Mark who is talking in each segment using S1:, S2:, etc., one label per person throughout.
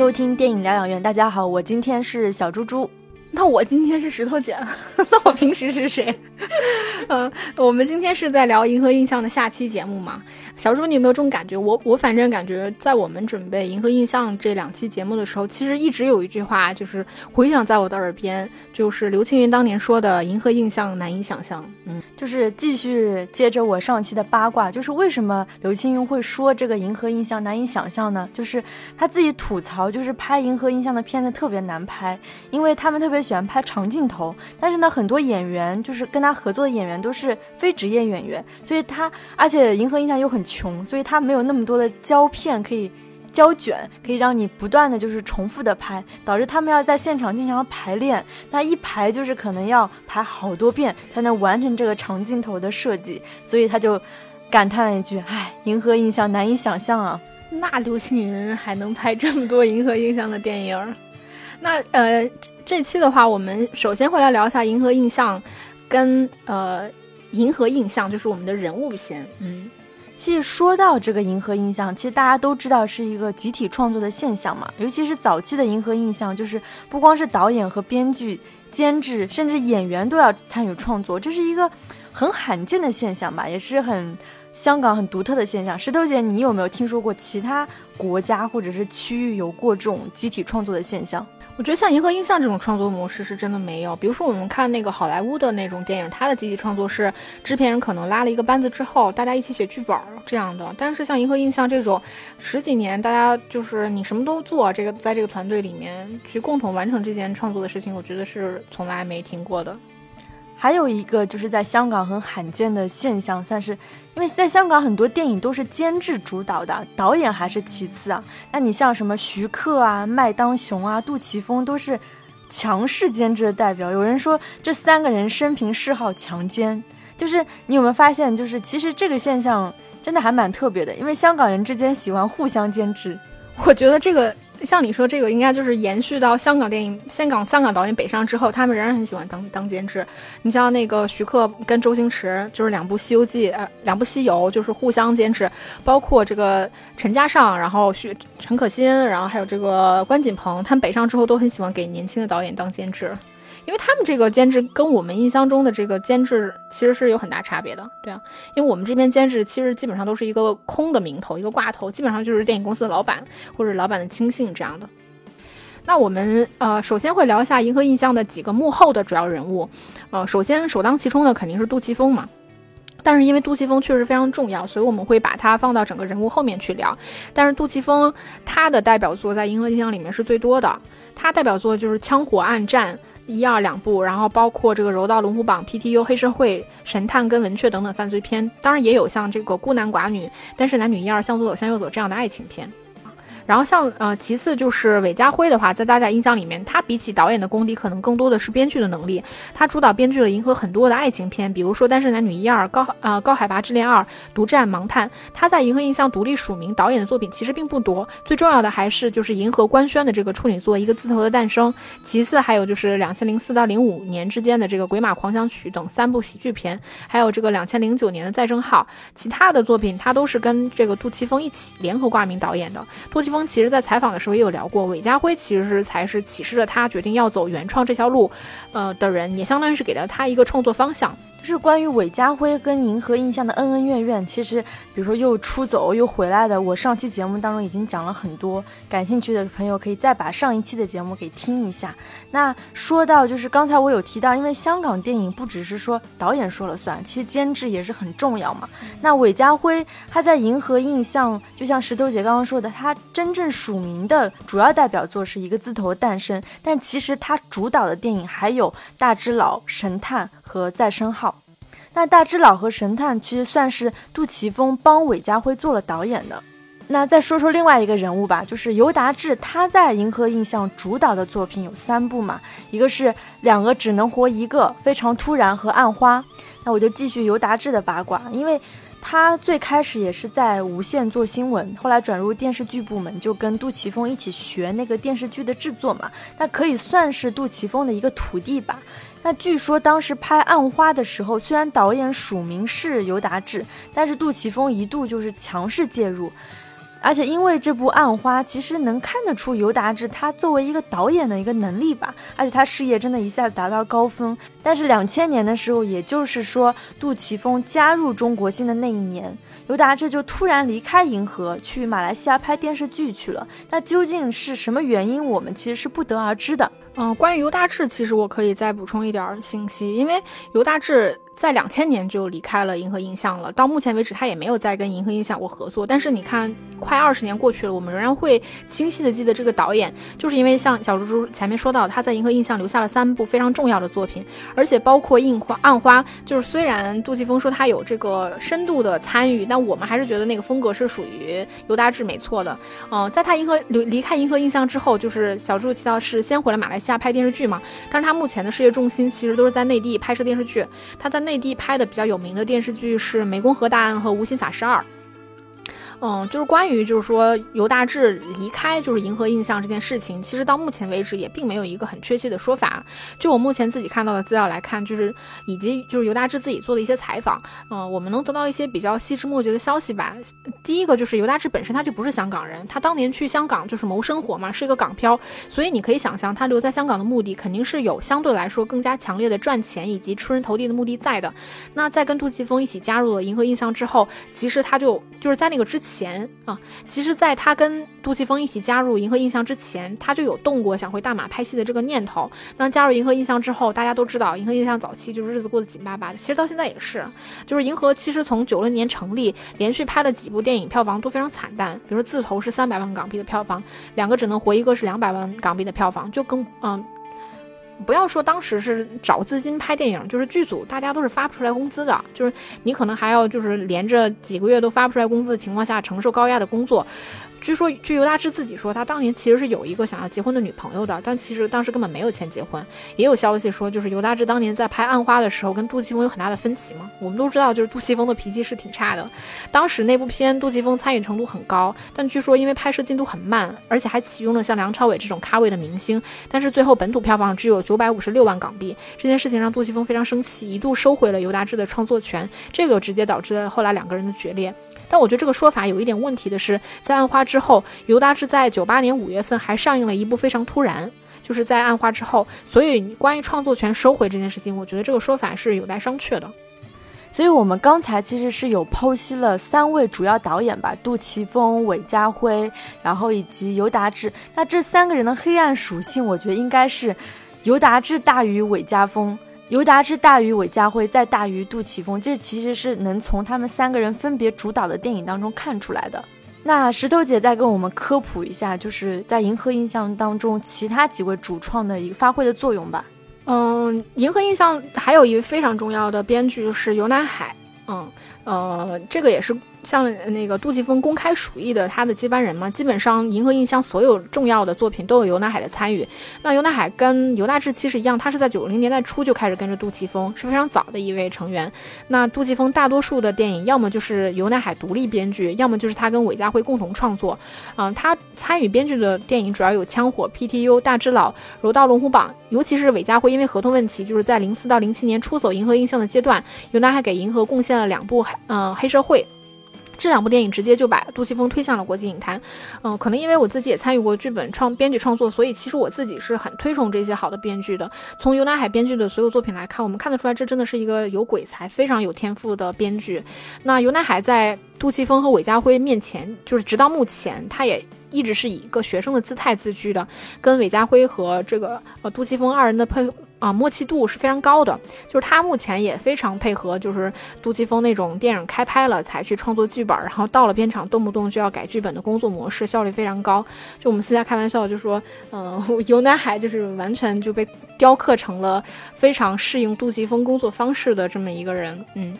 S1: 迎收听电影疗养院。大家好，我今天是小猪猪。
S2: 那我今天是石头姐，那我平时是谁？嗯，我们今天是在聊《银河印象》的下期节目嘛？小猪，你有没有这种感觉？我我反正感觉，在我们准备《银河印象》这两期节目的时候，其实一直有一句话，就是回响在我的耳边，就是刘青云当年说的“银河印象难以想象”。
S1: 嗯，就是继续接着我上期的八卦，就是为什么刘青云会说这个《银河印象》难以想象呢？就是他自己吐槽，就是拍《银河印象》的片子特别难拍，因为他们特别。喜欢拍长镜头，但是呢，很多演员就是跟他合作的演员都是非职业演员，所以他而且银河印象又很穷，所以他没有那么多的胶片可以胶卷，可以让你不断的就是重复的拍，导致他们要在现场经常排练，那一排就是可能要排好多遍才能完成这个长镜头的设计，所以他就感叹了一句：“唉，银河印象难以想象啊。”
S2: 那刘青云还能拍这么多银河印象的电影？那呃。这期的话，我们首先会来聊一下《银河印象》，跟呃《银河印象》就是我们的人物篇。
S1: 嗯，其实说到这个《银河印象》，其实大家都知道是一个集体创作的现象嘛。尤其是早期的《银河印象》，就是不光是导演和编剧、监制，甚至演员都要参与创作，这是一个很罕见的现象吧，也是很香港很独特的现象。石头姐，你有没有听说过其他国家或者是区域有过这种集体创作的现象？
S2: 我觉得像银河印象这种创作模式是真的没有。比如说，我们看那个好莱坞的那种电影，它的集体创作是制片人可能拉了一个班子之后，大家一起写剧本这样的。但是像银河印象这种十几年，大家就是你什么都做，这个在这个团队里面去共同完成这件创作的事情，我觉得是从来没听过的。
S1: 还有一个就是在香港很罕见的现象，算是因为在香港很多电影都是监制主导的，导演还是其次啊。那你像什么徐克啊、麦当雄啊、杜琪峰都是强势监制的代表。有人说这三个人生平嗜好强奸，就是你有没有发现，就是其实这个现象真的还蛮特别的，因为香港人之间喜欢互相监制。
S2: 我觉得这个。像你说这个，应该就是延续到香港电影、香港香港导演北上之后，他们仍然很喜欢当当监制。你像那个徐克跟周星驰，就是两部《西游记》呃，两部《西游》就是互相监制，包括这个陈嘉上，然后徐陈可辛，然后还有这个关锦鹏，他们北上之后都很喜欢给年轻的导演当监制。因为他们这个监制跟我们印象中的这个监制其实是有很大差别的，对啊，因为我们这边监制其实基本上都是一个空的名头，一个挂头，基本上就是电影公司的老板或者老板的亲信这样的。那我们呃首先会聊一下《银河印象》的几个幕后的主要人物，呃，首先首当其冲的肯定是杜琪峰嘛。但是因为杜琪峰确实非常重要，所以我们会把它放到整个人物后面去聊。但是杜琪峰他的代表作在《银河印象》里面是最多的，他代表作就是《枪火暗战》一二两部，然后包括这个《柔道龙虎榜》、PTU 黑社会、神探跟文雀等等犯罪片，当然也有像这个孤男寡女、但是男女一二向左走向右走这样的爱情片。然后像呃，其次就是韦家辉的话，在大家印象里面，他比起导演的功底，可能更多的是编剧的能力。他主导编剧了《银河》很多的爱情片，比如说《单身男女一二》、高呃高海拔之恋二、独占盲探。他在《银河印象》独立署名导演的作品其实并不多。最重要的还是就是《银河》官宣的这个处女作《一个字头的诞生》，其次还有就是两千零四到零五年之间的这个《鬼马狂想曲》等三部喜剧片，还有这个两千零九年的《再生号》。其他的作品他都是跟这个杜琪峰一起联合挂名导演的。杜琪峰。其实，在采访的时候也有聊过，韦家辉其实才是启示了他决定要走原创这条路，呃的人，也相当于是给了他一个创作方向。
S1: 就是关于韦家辉跟银河印象的恩恩怨怨，其实比如说又出走又回来的，我上期节目当中已经讲了很多，感兴趣的朋友可以再把上一期的节目给听一下。那说到就是刚才我有提到，因为香港电影不只是说导演说了算，其实监制也是很重要嘛。那韦家辉他在银河印象，就像石头姐刚刚说的，他真正署名的主要代表作是一个字头诞生，但其实他主导的电影还有大只佬、神探。和再生号，那大只佬和神探其实算是杜琪峰帮韦家辉做了导演的。那再说说另外一个人物吧，就是尤达志，他在银河印象主导的作品有三部嘛，一个是两个只能活一个，非常突然和暗花。那我就继续尤达志的八卦，因为他最开始也是在无线做新闻，后来转入电视剧部门，就跟杜琪峰一起学那个电视剧的制作嘛，那可以算是杜琪峰的一个徒弟吧。那据说当时拍《暗花》的时候，虽然导演署名是尤达志，但是杜琪峰一度就是强势介入，而且因为这部《暗花》，其实能看得出尤达志他作为一个导演的一个能力吧，而且他事业真的一下子达到高峰。但是两千年的时候，也就是说杜琪峰加入中国星的那一年，尤达志就突然离开银河，去马来西亚拍电视剧去了。那究竟是什么原因？我们其实是不得而知的。
S2: 嗯，关于尤大志，其实我可以再补充一点信息，因为尤大志。在两千年就离开了银河印象了，到目前为止他也没有再跟银河印象过合作。但是你看，快二十年过去了，我们仍然会清晰的记得这个导演，就是因为像小猪猪前面说到，他在银河印象留下了三部非常重要的作品，而且包括《印花》《暗花》，就是虽然杜琪峰说他有这个深度的参与，但我们还是觉得那个风格是属于尤达志没错的。嗯，在他银河离离开银河印象之后，就是小猪提到是先回了马来西亚拍电视剧嘛，但是他目前的事业重心其实都是在内地拍摄电视剧，他在内。内地拍的比较有名的电视剧是《湄公河大案》和《无心法师二》。嗯，就是关于就是说尤大志离开就是银河印象这件事情，其实到目前为止也并没有一个很确切的说法。就我目前自己看到的资料来看，就是以及就是尤大志自己做的一些采访，嗯，我们能得到一些比较细枝末节的消息吧。第一个就是尤大志本身他就不是香港人，他当年去香港就是谋生活嘛，是一个港漂，所以你可以想象他留在香港的目的肯定是有相对来说更加强烈的赚钱以及出人头地的目的在的。那在跟杜琪峰一起加入了银河印象之后，其实他就就是在那个之前。前啊，其实，在他跟杜琪峰一起加入银河印象之前，他就有动过想回大马拍戏的这个念头。那加入银河印象之后，大家都知道，银河印象早期就是日子过得紧巴巴的。其实到现在也是，就是银河其实从九六年成立，连续拍了几部电影，票房都非常惨淡。比如说《自投》是三百万港币的票房，两个只能活，一个是两百万港币的票房，就跟嗯。不要说当时是找资金拍电影，就是剧组大家都是发不出来工资的，就是你可能还要就是连着几个月都发不出来工资的情况下承受高压的工作。据说，据尤大志自己说，他当年其实是有一个想要结婚的女朋友的，但其实当时根本没有钱结婚。也有消息说，就是尤大志当年在拍《暗花》的时候，跟杜琪峰有很大的分歧嘛。我们都知道，就是杜琪峰的脾气是挺差的。当时那部片，杜琪峰参与程度很高，但据说因为拍摄进度很慢，而且还启用了像梁朝伟这种咖位的明星，但是最后本土票房只有九百五十六万港币。这件事情让杜琪峰非常生气，一度收回了尤大志的创作权，这个直接导致了后来两个人的决裂。但我觉得这个说法有一点问题的是，在《暗花》之后，尤达志在九八年五月份还上映了一部《非常突然》，就是在《暗花》之后，所以关于创作权收回这件事情，我觉得这个说法是有待商榷的。
S1: 所以我们刚才其实是有剖析了三位主要导演吧，杜琪峰、韦家辉，然后以及尤达志。那这三个人的黑暗属性，我觉得应该是尤达志大于韦家峰。尤达之大于韦家辉，再大于杜琪峰，这其实是能从他们三个人分别主导的电影当中看出来的。那石头姐再跟我们科普一下，就是在银河印象当中其他几位主创的一个发挥的作用吧。
S2: 嗯，银河印象还有一位非常重要的编剧就是游南海。嗯，呃，这个也是。像那个杜琪峰公开属意的他的接班人嘛，基本上银河印象所有重要的作品都有尤乃海的参与。那尤乃海跟尤大志其实一样，他是在九零年代初就开始跟着杜琪峰，是非常早的一位成员。那杜琪峰大多数的电影，要么就是尤乃海独立编剧，要么就是他跟韦家辉共同创作。嗯，他参与编剧的电影主要有《枪火》、PTU、大智老、柔道龙虎榜，尤其是韦家辉因为合同问题，就是在零四到零七年出走银河印象的阶段，尤乃海给银河贡献了两部嗯黑社会。这两部电影直接就把杜琪峰推向了国际影坛，嗯，可能因为我自己也参与过剧本创、编剧创作，所以其实我自己是很推崇这些好的编剧的。从尤乃海编剧的所有作品来看，我们看得出来，这真的是一个有鬼才、非常有天赋的编剧。那尤乃海在杜琪峰和韦家辉面前，就是直到目前，他也一直是以一个学生的姿态自居的，跟韦家辉和这个呃杜琪峰二人的配。啊，默契度是非常高的，就是他目前也非常配合，就是杜琪峰那种电影开拍了才去创作剧本，然后到了片场动不动就要改剧本的工作模式，效率非常高。就我们私下开玩笑，就说，嗯，游南海就是完全就被雕刻成了非常适应杜琪峰工作方式的这么一个人，嗯。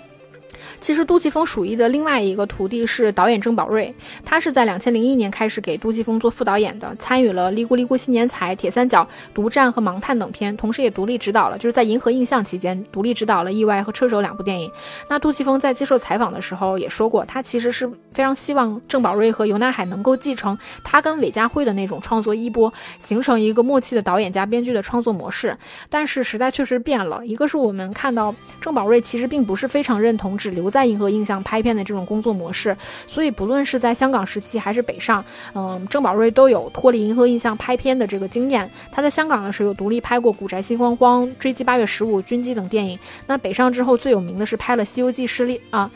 S2: 其实杜琪峰属意的另外一个徒弟是导演郑宝瑞，他是在两千零一年开始给杜琪峰做副导演的，参与了《利咕利咕新年财》《铁三角》《独战》和《盲探》等片，同时也独立指导了，就是在银河印象期间独立指导了《意外》和《车手》两部电影。那杜琪峰在接受采访的时候也说过，他其实是非常希望郑宝瑞和尤乃海能够继承他跟韦家辉的那种创作衣钵，形成一个默契的导演加编剧的创作模式。但是时代确实变了，一个是我们看到郑宝瑞其实并不是非常认同只留在银河印象拍片的这种工作模式，所以不论是在香港时期还是北上，嗯，郑宝瑞都有脱离银河印象拍片的这个经验。他在香港的时候有独立拍过《古宅心慌慌》《追击八月十五》《军机》等电影。那北上之后最有名的是拍了《西游记》系列啊。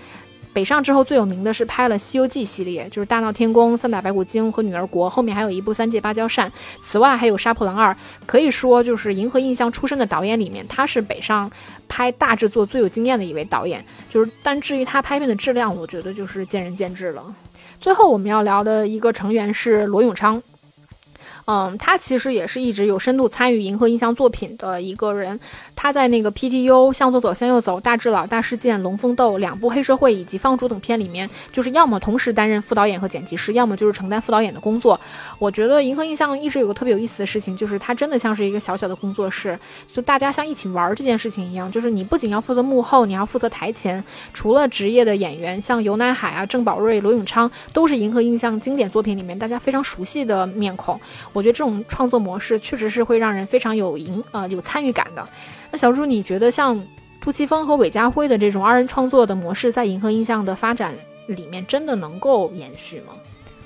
S2: 北上之后最有名的是拍了《西游记》系列，就是《大闹天宫》《三打白骨精》和《女儿国》，后面还有一部《三借芭蕉扇》。此外还有《杀破狼二》，可以说就是银河印象出身的导演里面，他是北上拍大制作最有经验的一位导演。就是，但至于他拍片的质量，我觉得就是见仁见智了。最后我们要聊的一个成员是罗永昌。嗯，他其实也是一直有深度参与银河印象作品的一个人。他在那个 PTU、向左走，向右走、大智老、大事件、龙凤斗两部黑社会以及放逐等片里面，就是要么同时担任副导演和剪辑师，要么就是承担副导演的工作。我觉得银河印象一直有个特别有意思的事情，就是它真的像是一个小小的工作室，就大家像一起玩这件事情一样。就是你不仅要负责幕后，你要负责台前。除了职业的演员，像游南海啊、郑宝瑞、罗永昌，都是银河印象经典作品里面大家非常熟悉的面孔。我觉得这种创作模式确实是会让人非常有赢呃有参与感的。那小朱，你觉得像杜琪峰和韦家辉的这种二人创作的模式，在银河印象的发展里面真的能够延续吗？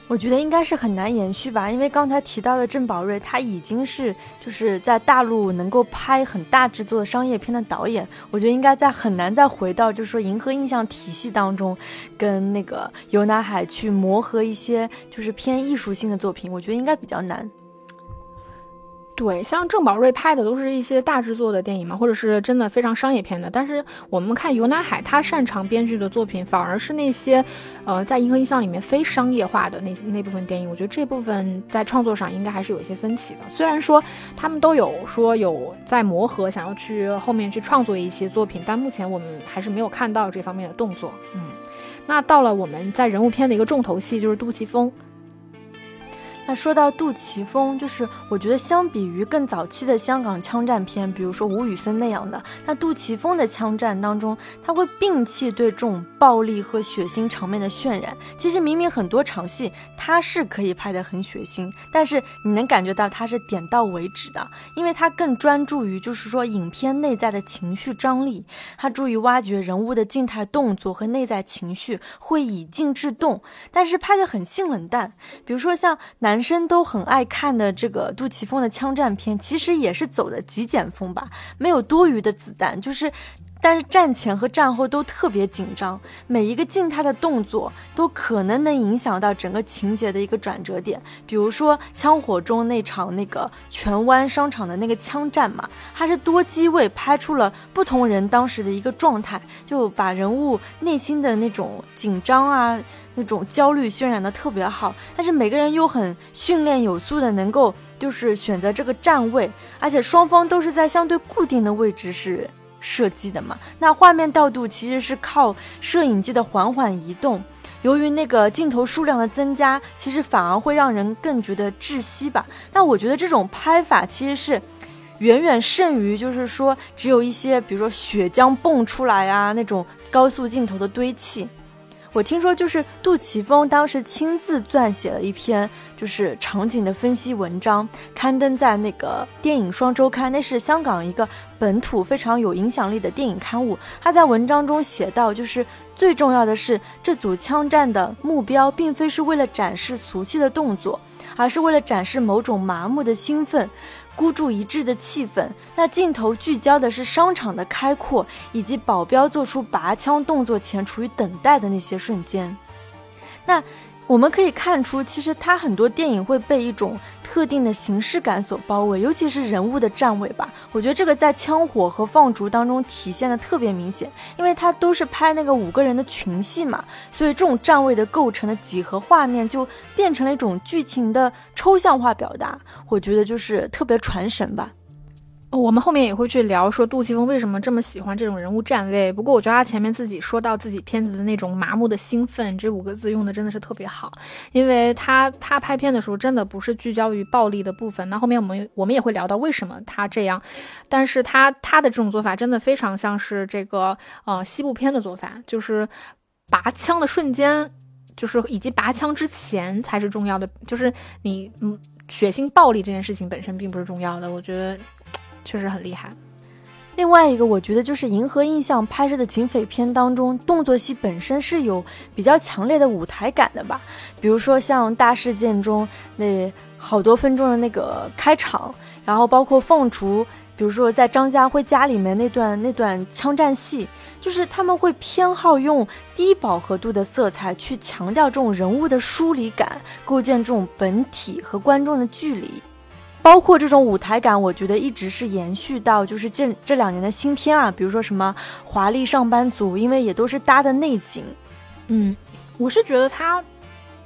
S1: 我觉得应该是很难延续吧，因为刚才提到的郑宝瑞，他已经是就是在大陆能够拍很大制作商业片的导演，我觉得应该在很难再回到就是说银河印象体系当中，跟那个游南海去磨合一些就是偏艺术性的作品，我觉得应该比较难。
S2: 对，像郑宝瑞拍的都是一些大制作的电影嘛，或者是真的非常商业片的。但是我们看游南海，他擅长编剧的作品，反而是那些，呃，在银河印象里面非商业化的那些那部分电影。我觉得这部分在创作上应该还是有一些分歧的。虽然说他们都有说有在磨合，想要去后面去创作一些作品，但目前我们还是没有看到这方面的动作。嗯，那到了我们在人物片的一个重头戏，就是杜琪峰。
S1: 那说到杜琪峰，就是我觉得相比于更早期的香港枪战片，比如说吴宇森那样的，那杜琪峰的枪战当中，他会摒弃对这种暴力和血腥场面的渲染。其实明明很多场戏他是可以拍得很血腥，但是你能感觉到他是点到为止的，因为他更专注于就是说影片内在的情绪张力，他注意挖掘人物的静态动作和内在情绪，会以静制动，但是拍得很性冷淡。比如说像男。男生都很爱看的这个杜琪峰的枪战片，其实也是走的极简风吧，没有多余的子弹，就是，但是战前和战后都特别紧张，每一个静态的动作都可能能影响到整个情节的一个转折点。比如说枪火中那场那个荃湾商场的那个枪战嘛，它是多机位拍出了不同人当时的一个状态，就把人物内心的那种紧张啊。那种焦虑渲染的特别好，但是每个人又很训练有素的，能够就是选择这个站位，而且双方都是在相对固定的位置是射击的嘛。那画面调度其实是靠摄影机的缓缓移动，由于那个镜头数量的增加，其实反而会让人更觉得窒息吧。那我觉得这种拍法其实是远远胜于就是说只有一些比如说血浆蹦出来啊那种高速镜头的堆砌。我听说，就是杜琪峰当时亲自撰写了一篇就是场景的分析文章，刊登在那个电影双周刊，那是香港一个本土非常有影响力的电影刊物。他在文章中写到，就是最重要的是，这组枪战的目标并非是为了展示俗气的动作，而是为了展示某种麻木的兴奋。孤注一掷的气氛，那镜头聚焦的是商场的开阔，以及保镖做出拔枪动作前处于等待的那些瞬间。那。我们可以看出，其实他很多电影会被一种特定的形式感所包围，尤其是人物的站位吧。我觉得这个在枪火和放逐当中体现的特别明显，因为他都是拍那个五个人的群戏嘛，所以这种站位的构成的几何画面就变成了一种剧情的抽象化表达。我觉得就是特别传神吧。
S2: 我们后面也会去聊说杜琪峰为什么这么喜欢这种人物站位。不过我觉得他前面自己说到自己片子的那种麻木的兴奋这五个字用的真的是特别好，因为他他拍片的时候真的不是聚焦于暴力的部分。那后面我们我们也会聊到为什么他这样，但是他他的这种做法真的非常像是这个呃西部片的做法，就是拔枪的瞬间，就是以及拔枪之前才是重要的，就是你嗯血腥暴力这件事情本身并不是重要的。我觉得。确实很厉害，
S1: 另外一个，我觉得就是《银河印象》拍摄的警匪片当中，动作戏本身是有比较强烈的舞台感的吧。比如说像大事件中那好多分钟的那个开场，然后包括凤雏，比如说在张家辉家里面那段那段枪战戏，就是他们会偏好用低饱和度的色彩去强调这种人物的疏离感，构建这种本体和观众的距离。包括这种舞台感，我觉得一直是延续到就是这这两年的新片啊，比如说什么《华丽上班族》，因为也都是搭的内景。
S2: 嗯，我是觉得它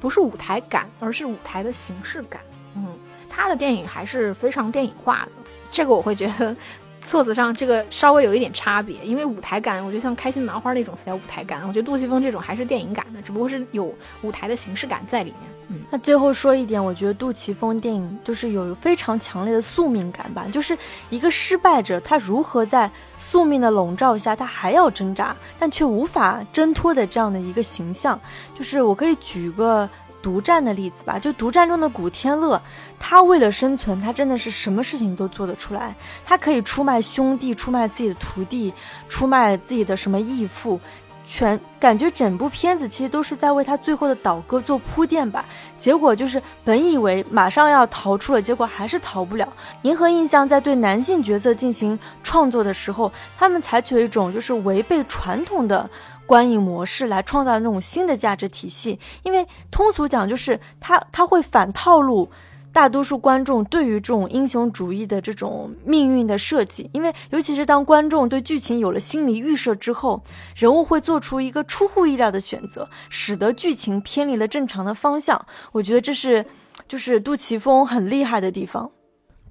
S2: 不是舞台感，而是舞台的形式感。嗯，他的电影还是非常电影化的，这个我会觉得。册子上这个稍微有一点差别，因为舞台感，我觉得像开心麻花那种才叫舞台感。我觉得杜琪峰这种还是电影感的，只不过是有舞台的形式感在里面。嗯，
S1: 那最后说一点，我觉得杜琪峰电影就是有非常强烈的宿命感吧，就是一个失败者，他如何在宿命的笼罩下，他还要挣扎，但却无法挣脱的这样的一个形象。就是我可以举个。独占的例子吧，就独占中的古天乐，他为了生存，他真的是什么事情都做得出来。他可以出卖兄弟，出卖自己的徒弟，出卖自己的什么义父，全感觉整部片子其实都是在为他最后的倒戈做铺垫吧。结果就是本以为马上要逃出了，结果还是逃不了。银河印象在对男性角色进行创作的时候，他们采取了一种就是违背传统的。观影模式来创造那种新的价值体系，因为通俗讲就是他他会反套路大多数观众对于这种英雄主义的这种命运的设计，因为尤其是当观众对剧情有了心理预设之后，人物会做出一个出乎意料的选择，使得剧情偏离了正常的方向。我觉得这是就是杜琪峰很厉害的地方。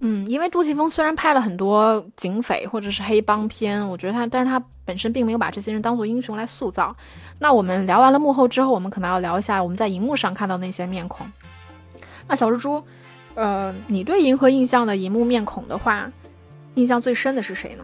S2: 嗯，因为杜琪峰虽然拍了很多警匪或者是黑帮片，我觉得他，但是他本身并没有把这些人当做英雄来塑造。那我们聊完了幕后之后，我们可能要聊一下我们在荧幕上看到那些面孔。那小蜘蛛，呃，你对银河印象的荧幕面孔的话，印象最深的是谁呢？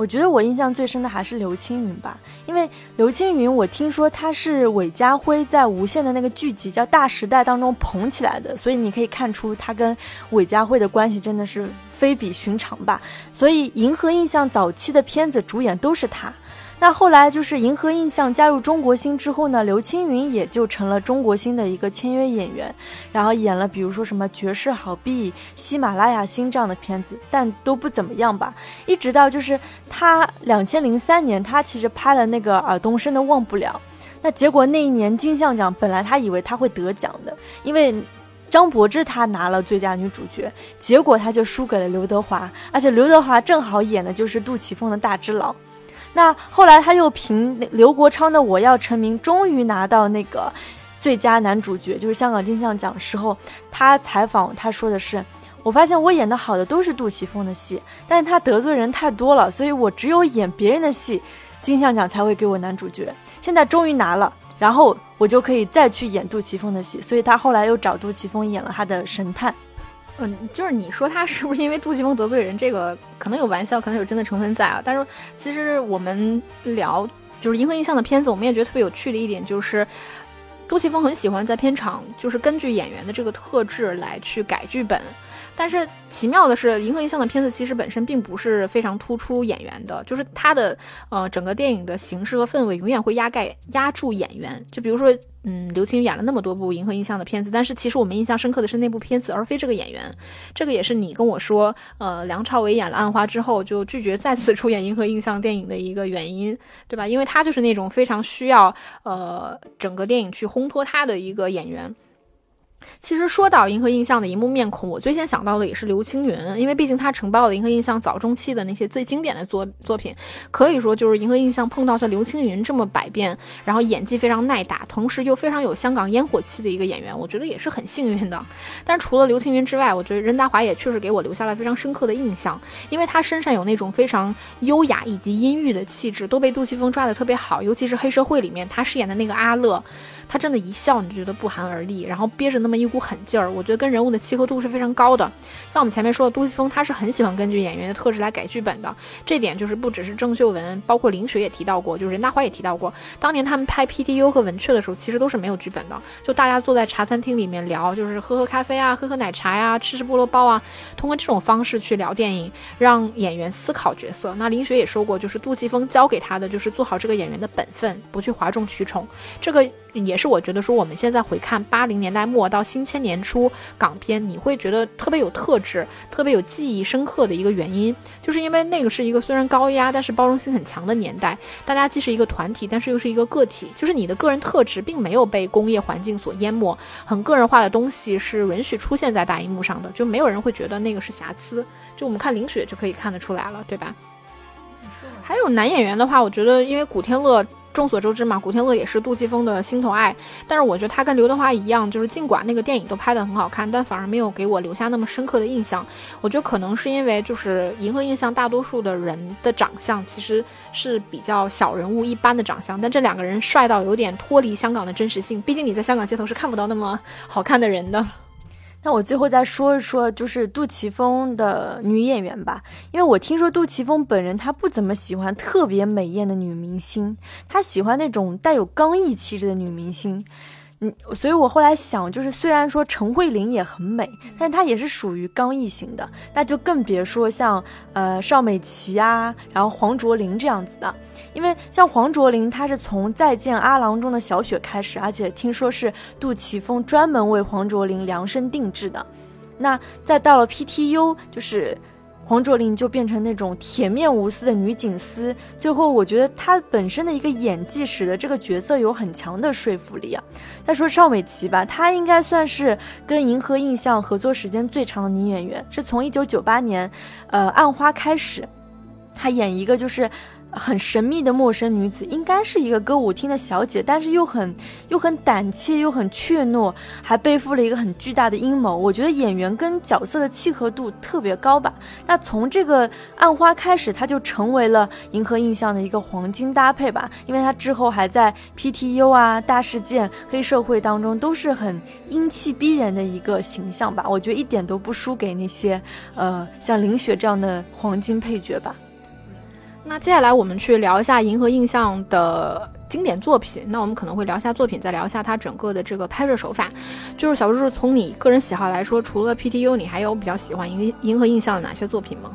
S1: 我觉得我印象最深的还是刘青云吧，因为刘青云，我听说他是韦家辉在无线的那个剧集叫《大时代》当中捧起来的，所以你可以看出他跟韦家辉的关系真的是非比寻常吧。所以银河印象早期的片子主演都是他。那后来就是银河印象加入中国星之后呢，刘青云也就成了中国星的一个签约演员，然后演了比如说什么《绝世好币》《喜马拉雅星》这样的片子，但都不怎么样吧。一直到就是他两千零三年，他其实拍了那个尔冬升的《忘不了》，那结果那一年金像奖本来他以为他会得奖的，因为张柏芝她拿了最佳女主角，结果他就输给了刘德华，而且刘德华正好演的就是杜琪峰的大只佬。那后来他又凭刘国昌的《我要成名》，终于拿到那个最佳男主角，就是香港金像奖时候，他采访他说的是：“我发现我演的好的都是杜琪峰的戏，但是他得罪人太多了，所以我只有演别人的戏，金像奖才会给我男主角。现在终于拿了，然后我就可以再去演杜琪峰的戏，所以他后来又找杜琪峰演了他的《神探》。”
S2: 嗯，就是你说他是不是因为杜琪峰得罪人？这个可能有玩笑，可能有真的成分在啊。但是其实我们聊就是银河印象的片子，我们也觉得特别有趣的一点就是，杜琪峰很喜欢在片场就是根据演员的这个特质来去改剧本。但是奇妙的是，银河印象的片子其实本身并不是非常突出演员的，就是它的呃整个电影的形式和氛围永远会压盖压住演员。就比如说，嗯，刘青云演了那么多部银河印象的片子，但是其实我们印象深刻的是那部片子，而非这个演员。这个也是你跟我说，呃，梁朝伟演了《暗花》之后就拒绝再次出演银河印象电影的一个原因，对吧？因为他就是那种非常需要呃整个电影去烘托他的一个演员。其实说到银河印象的荧幕面孔，我最先想到的也是刘青云，因为毕竟他承包了银河印象早中期的那些最经典的作作品，可以说就是银河印象碰到像刘青云这么百变，然后演技非常耐打，同时又非常有香港烟火气的一个演员，我觉得也是很幸运的。但除了刘青云之外，我觉得任达华也确实给我留下了非常深刻的印象，因为他身上有那种非常优雅以及阴郁的气质，都被杜琪峰抓得特别好，尤其是黑社会里面他饰演的那个阿乐，他真的一笑你就觉得不寒而栗，然后憋着那。那么一股狠劲儿，我觉得跟人物的契合度是非常高的。像我们前面说的，杜琪峰他是很喜欢根据演员的特质来改剧本的，这点就是不只是郑秀文，包括林雪也提到过，就是任达华也提到过，当年他们拍 PTU 和文雀的时候，其实都是没有剧本的，就大家坐在茶餐厅里面聊，就是喝喝咖啡啊，喝喝奶茶呀，吃吃菠萝包啊，通过这种方式去聊电影，让演员思考角色。那林雪也说过，就是杜琪峰教给他的就是做好这个演员的本分，不去哗众取宠，这个。也是我觉得说，我们现在回看八零年代末到新千年初港片，你会觉得特别有特质、特别有记忆深刻的一个原因，就是因为那个是一个虽然高压，但是包容性很强的年代。大家既是一个团体，但是又是一个个体，就是你的个人特质并没有被工业环境所淹没，很个人化的东西是允许出现在大荧幕上的，就没有人会觉得那个是瑕疵。就我们看林雪就可以看得出来了，对吧？还有男演员的话，我觉得因为古天乐。众所周知嘛，古天乐也是杜琪峰的心头爱，但是我觉得他跟刘德华一样，就是尽管那个电影都拍得很好看，但反而没有给我留下那么深刻的印象。我觉得可能是因为就是银河印象大多数的人的长相其实是比较小人物一般的长相，但这两个人帅到有点脱离香港的真实性，毕竟你在香港街头是看不到那么好看的人的。
S1: 那我最后再说一说，就是杜琪峰的女演员吧，因为我听说杜琪峰本人他不怎么喜欢特别美艳的女明星，他喜欢那种带有刚毅气质的女明星。嗯，所以我后来想，就是虽然说陈慧琳也很美，但她也是属于刚毅型的，那就更别说像呃邵美琪啊，然后黄卓琳这样子的，因为像黄卓琳，她是从《再见阿郎》中的小雪开始，而且听说是杜琪峰专门为黄卓琳量身定制的，那再到了 PTU，就是。黄卓琳就变成那种铁面无私的女警司，最后我觉得她本身的一个演技使得这个角色有很强的说服力啊。再说邵美琪吧，她应该算是跟银河印象合作时间最长的女演员，是从一九九八年，呃，暗花开始，她演一个就是。很神秘的陌生女子，应该是一个歌舞厅的小姐，但是又很又很胆怯，又很怯懦，还背负了一个很巨大的阴谋。我觉得演员跟角色的契合度特别高吧。那从这个暗花开始，她就成为了银河印象的一个黄金搭配吧，因为她之后还在 PTU 啊、大事件、黑社会当中都是很英气逼人的一个形象吧。我觉得一点都不输给那些呃像林雪这样的黄金配角吧。
S2: 那接下来我们去聊一下银河印象的经典作品。那我们可能会聊一下作品，再聊一下它整个的这个拍摄手法。就是小叔叔，从你个人喜好来说，除了 PTU，你还有比较喜欢银银河印象的哪些作品吗？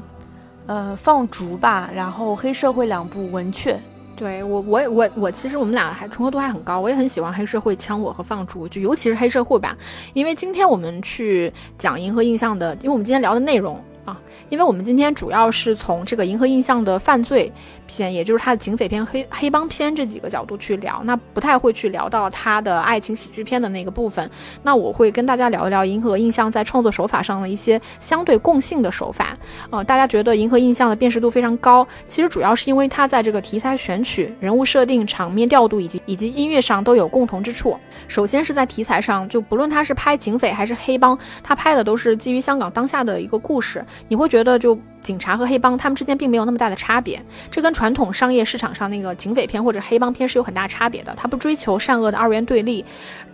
S1: 呃，放逐吧，然后黑社会两部，文雀。
S2: 对我，我我我，其实我们俩还重合度还很高。我也很喜欢黑社会、枪火和放逐，就尤其是黑社会吧。因为今天我们去讲银河印象的，因为我们今天聊的内容。啊，因为我们今天主要是从这个银河印象的犯罪片，也就是它的警匪片、黑黑帮片这几个角度去聊，那不太会去聊到它的爱情喜剧片的那个部分。那我会跟大家聊一聊银河印象在创作手法上的一些相对共性的手法。呃，大家觉得银河印象的辨识度非常高，其实主要是因为它在这个题材选取、人物设定、场面调度以及以及音乐上都有共同之处。首先是在题材上，就不论他是拍警匪还是黑帮，他拍的都是基于香港当下的一个故事。你会觉得就。警察和黑帮他们之间并没有那么大的差别，这跟传统商业市场上那个警匪片或者黑帮片是有很大差别的。他不追求善恶的二元对立，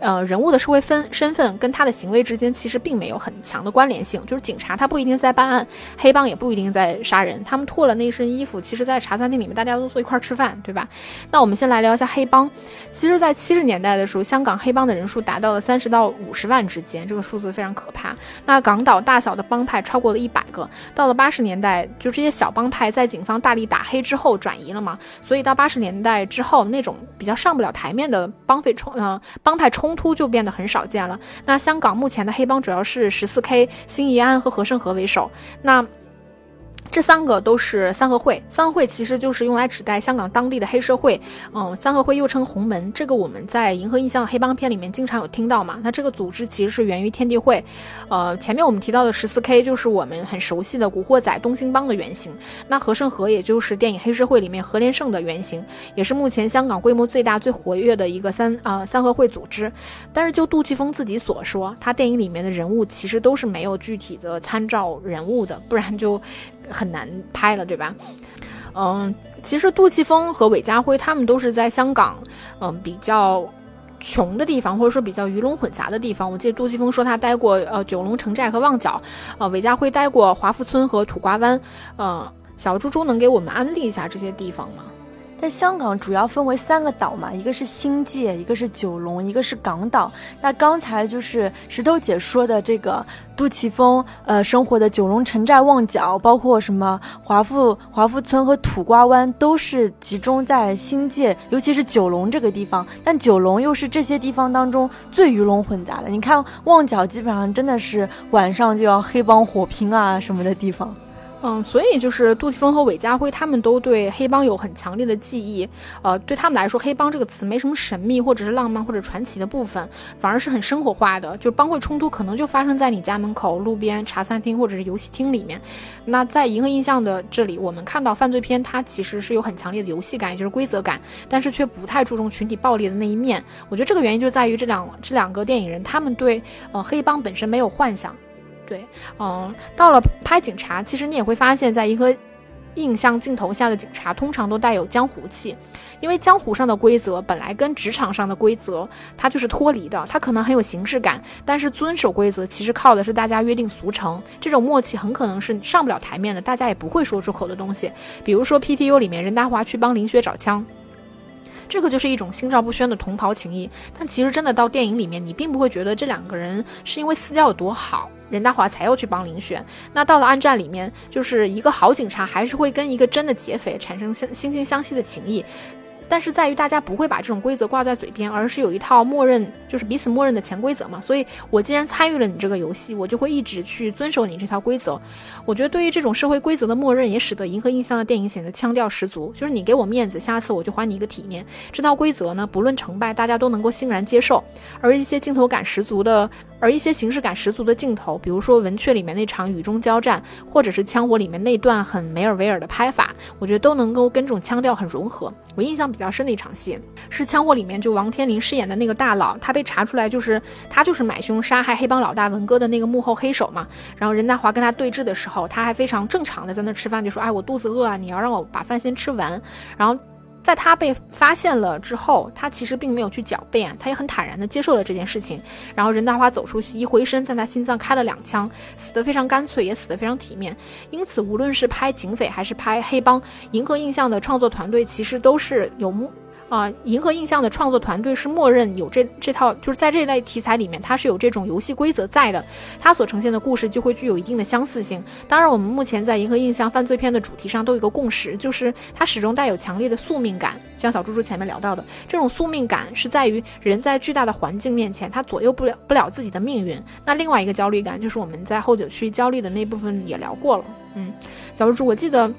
S2: 呃，人物的社会分身份跟他的行为之间其实并没有很强的关联性。就是警察他不一定在办案，黑帮也不一定在杀人，他们脱了那身衣服，其实在茶餐厅里面大家都坐一块吃饭，对吧？那我们先来聊一下黑帮。其实，在七十年代的时候，香港黑帮的人数达到了三十到五十万之间，这个数字非常可怕。那港岛大小的帮派超过了一百个。到了八十年。代就这些小帮派在警方大力打黑之后转移了嘛，所以到八十年代之后，那种比较上不了台面的帮匪冲呃帮派冲突就变得很少见了。那香港目前的黑帮主要是十四 K、新怡安和和盛和为首。那这三个都是三合会，三合会其实就是用来指代香港当地的黑社会。嗯，三合会又称红门，这个我们在银河印象的黑帮片里面经常有听到嘛。那这个组织其实是源于天地会。呃，前面我们提到的十四 K 就是我们很熟悉的古惑仔东兴帮的原型。那和盛和也就是电影黑社会里面何连胜的原型，也是目前香港规模最大、最活跃的一个三啊三合会组织。但是就杜琪峰自己所说，他电影里面的人物其实都是没有具体的参照人物的，不然就。很难拍了，对吧？嗯，其实杜琪峰和韦家辉他们都是在香港，嗯，比较穷的地方，或者说比较鱼龙混杂的地方。我记得杜琪峰说他待过呃九龙城寨和旺角，呃韦家辉待过华富村和土瓜湾。嗯，小猪猪能给我们安利一下这些地方吗？
S1: 在香港主要分为三个岛嘛，一个是新界，一个是九龙，一个是港岛。那刚才就是石头姐说的这个杜琪峰，呃，生活的九龙城寨、旺角，包括什么华富华富村和土瓜湾，都是集中在新界，尤其是九龙这个地方。但九龙又是这些地方当中最鱼龙混杂的。你看旺角基本上真的是晚上就要黑帮火拼啊什么的地方。
S2: 嗯，所以就是杜琪峰和韦家辉他们都对黑帮有很强烈的记忆，呃，对他们来说，黑帮这个词没什么神秘或者是浪漫或者传奇的部分，反而是很生活化的。就帮会冲突可能就发生在你家门口、路边、茶餐厅或者是游戏厅里面。那在银河印象的这里，我们看到犯罪片它其实是有很强烈的游戏感，也就是规则感，但是却不太注重群体暴力的那一面。我觉得这个原因就在于这两这两个电影人他们对呃黑帮本身没有幻想。对，嗯，到了拍警察，其实你也会发现，在一个印象镜头下的警察通常都带有江湖气，因为江湖上的规则本来跟职场上的规则它就是脱离的，它可能很有形式感，但是遵守规则其实靠的是大家约定俗成，这种默契很可能是上不了台面的，大家也不会说出口的东西。比如说 PTU 里面任达华去帮林雪找枪。这个就是一种心照不宣的同袍情谊，但其实真的到电影里面，你并不会觉得这两个人是因为私交有多好，任大华才要去帮林雪。那到了暗战里面，就是一个好警察还是会跟一个真的劫匪产生相惺惺相惜的情谊。但是在于大家不会把这种规则挂在嘴边，而是有一套默认，就是彼此默认的潜规则嘛。所以我既然参与了你这个游戏，我就会一直去遵守你这套规则。我觉得对于这种社会规则的默认，也使得《银河印象》的电影显得腔调十足。就是你给我面子，下次我就还你一个体面。这套规则呢，不论成败，大家都能够欣然接受。而一些镜头感十足的，而一些形式感十足的镜头，比如说《文雀》里面那场雨中交战，或者是《枪火》里面那段很梅尔维尔的拍法，我觉得都能够跟这种腔调很融合。我印象比。比较深的一场戏是《枪火》里面就王天林饰演的那个大佬，他被查出来就是他就是买凶杀害黑帮老大文哥的那个幕后黑手嘛。然后任达华跟他对峙的时候，他还非常正常的在那吃饭，就说：“哎，我肚子饿啊，你要让我把饭先吃完。”然后。在他被发现了之后，他其实并没有去狡辩，他也很坦然的接受了这件事情。然后任达华走出去，一回身，在他心脏开了两枪，死得非常干脆，也死得非常体面。因此，无论是拍警匪还是拍黑帮，银河印象的创作团队其实都是有目。啊，银河印象的创作团队是默认有这这套，就是在这类题材里面，它是有这种游戏规则在的，它所呈现的故事就会具有一定的相似性。当然，我们目前在银河印象犯罪片的主题上都有一个共识，就是它始终带有强烈的宿命感。像小猪猪前面聊到的，这种宿命感是在于人在巨大的环境面前，他左右不了不了自己的命运。那另外一个焦虑感，就是我们在后九区焦虑的那部分也聊过了。嗯，小猪猪，我记得。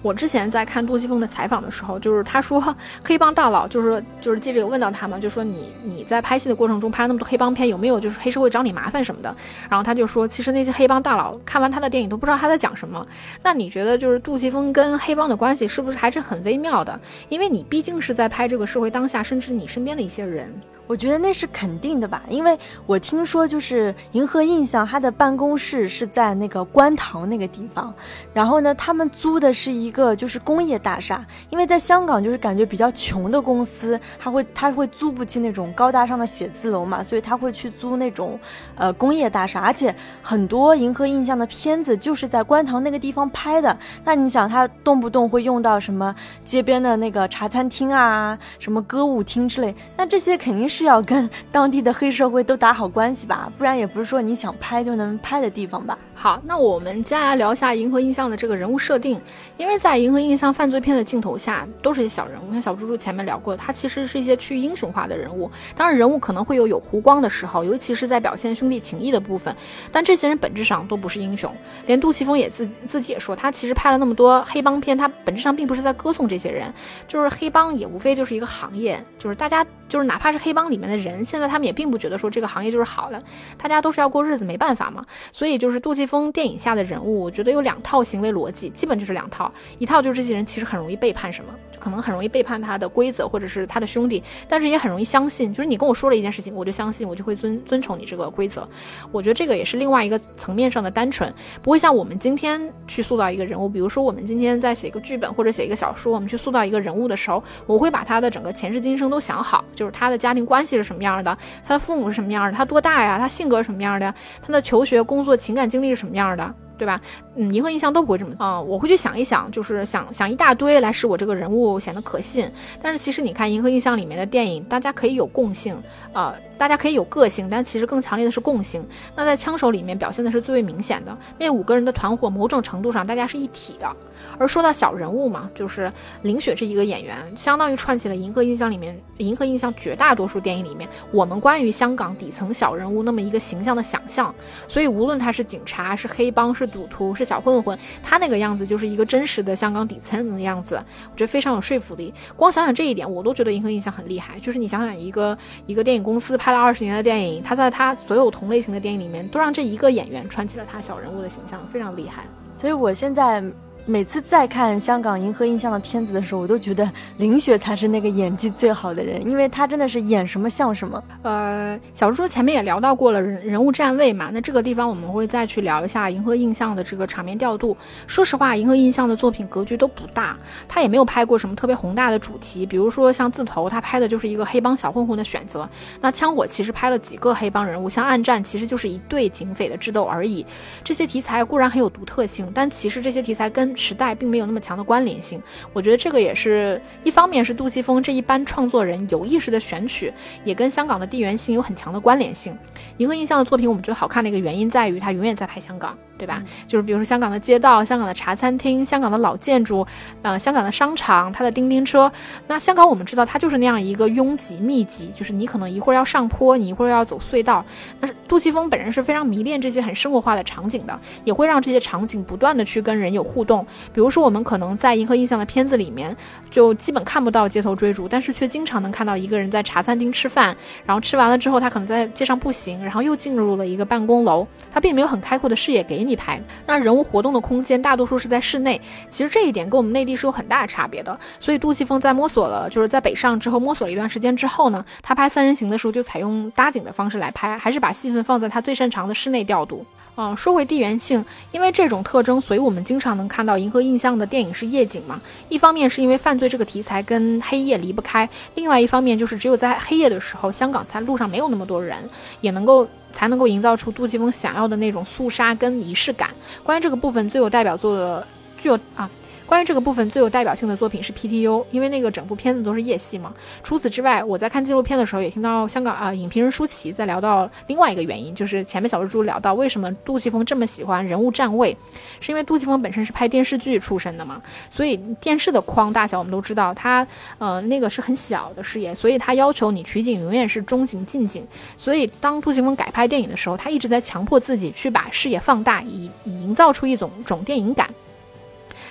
S2: 我之前在看杜琪峰的采访的时候，就是他说黑帮大佬，就是就是记者有问到他嘛，就说你你在拍戏的过程中拍那么多黑帮片，有没有就是黑社会找你麻烦什么的？然后他就说，其实那些黑帮大佬看完他的电影都不知道他在讲什么。那你觉得就是杜琪峰跟黑帮的关系是不是还是很微妙的？因为你毕竟是在拍这个社会当下，甚至你身边的一些人。
S1: 我觉得那是肯定的吧，因为我听说就是银河印象，它的办公室是在那个观塘那个地方，然后呢，他们租的是一个就是工业大厦，因为在香港就是感觉比较穷的公司，他会他会租不起那种高大上的写字楼嘛，所以他会去租那种呃工业大厦，而且很多银河印象的片子就是在观塘那个地方拍的，那你想他动不动会用到什么街边的那个茶餐厅啊，什么歌舞厅之类，那这些肯定是。是要跟当地的黑社会都打好关系吧，不然也不是说你想拍就能拍的地方吧。
S2: 好，那我们接下来聊一下《银河印象》的这个人物设定，因为在《银河印象》犯罪片的镜头下都是一些小人物，像小猪猪前面聊过，他其实是一些趋于英雄化的人物。当然，人物可能会有有弧光的时候，尤其是在表现兄弟情谊的部分，但这些人本质上都不是英雄。连杜琪峰也自己自己也说，他其实拍了那么多黑帮片，他本质上并不是在歌颂这些人，就是黑帮也无非就是一个行业，就是大家就是哪怕是黑帮。里面的人现在他们也并不觉得说这个行业就是好的，大家都是要过日子，没办法嘛。所以就是杜琪峰电影下的人物，我觉得有两套行为逻辑，基本就是两套，一套就是这些人其实很容易背叛什么。可能很容易背叛他的规则或者是他的兄弟，但是也很容易相信，就是你跟我说了一件事情，我就相信，我就会遵遵从你这个规则。我觉得这个也是另外一个层面上的单纯，不会像我们今天去塑造一个人物，比如说我们今天在写一个剧本或者写一个小说，我们去塑造一个人物的时候，我会把他的整个前世今生都想好，就是他的家庭关系是什么样的，他的父母是什么样的，他多大呀，他性格是什么样的，他的求学、工作、情感经历是什么样的。对吧？嗯，银河印象都不会这么啊，我会去想一想，就是想想一大堆来使我这个人物显得可信。但是其实你看银河印象里面的电影，大家可以有共性，呃，大家可以有个性，但其实更强烈的是共性。那在枪手里面表现的是最为明显的，那五个人的团伙，某种程度上大家是一体的。而说到小人物嘛，就是林雪这一个演员，相当于串起了银河印象里面银河印象绝大多数电影里面我们关于香港底层小人物那么一个形象的想象。所以无论他是警察，是黑帮，是赌徒，是小混混，他那个样子就是一个真实的香港底层人的样子，我觉得非常有说服力。光想想这一点，我都觉得银河印象很厉害。就是你想想一个一个电影公司拍了二十年的电影，他在他所有同类型的电影里面，都让这一个演员串起了他小人物的形象，非常厉害。
S1: 所以我现在。每次再看香港银河印象的片子的时候，我都觉得林雪才是那个演技最好的人，因为她真的是演什么像什么。
S2: 呃，小猪前面也聊到过了人人物站位嘛，那这个地方我们会再去聊一下银河印象的这个场面调度。说实话，银河印象的作品格局都不大，他也没有拍过什么特别宏大的主题，比如说像字头，他拍的就是一个黑帮小混混的选择。那枪火其实拍了几个黑帮人物，像暗战其实就是一对警匪的智斗而已。这些题材固然很有独特性，但其实这些题材跟时代并没有那么强的关联性，我觉得这个也是一方面是杜琪峰这一班创作人有意识的选取，也跟香港的地缘性有很强的关联性。银河印象的作品，我们觉得好看的一个原因在于它永远在拍香港。对吧？就是比如说香港的街道、香港的茶餐厅、香港的老建筑，呃，香港的商场、它的叮叮车。那香港我们知道它就是那样一个拥挤密集，就是你可能一会儿要上坡，你一会儿要走隧道。但是杜琪峰本人是非常迷恋这些很生活化的场景的，也会让这些场景不断的去跟人有互动。比如说我们可能在银河印象的片子里面，就基本看不到街头追逐，但是却经常能看到一个人在茶餐厅吃饭，然后吃完了之后他可能在街上步行，然后又进入了一个办公楼，他并没有很开阔的视野给你。一拍，那人物活动的空间大多数是在室内，其实这一点跟我们内地是有很大的差别的。所以杜琪峰在摸索了，就是在北上之后摸索了一段时间之后呢，他拍三人行的时候就采用搭景的方式来拍，还是把戏份放在他最擅长的室内调度。嗯，说回地缘性，因为这种特征，所以我们经常能看到银河印象的电影是夜景嘛。一方面是因为犯罪这个题材跟黑夜离不开，另外一方面就是只有在黑夜的时候，香港才路上没有那么多人，也能够。才能够营造出杜琪峰想要的那种肃杀跟仪式感。关于这个部分，最有代表作的，具有啊。关于这个部分最有代表性的作品是 PTU，因为那个整部片子都是夜戏嘛。除此之外，我在看纪录片的时候也听到香港啊影评人舒淇在聊到另外一个原因，就是前面小蜘蛛聊到为什么杜琪峰这么喜欢人物站位，是因为杜琪峰本身是拍电视剧出身的嘛，所以电视的框大小我们都知道，他呃那个是很小的视野，所以他要求你取景永远是中景近景。所以当杜琪峰改拍电影的时候，他一直在强迫自己去把视野放大，以以营造出一种种电影感。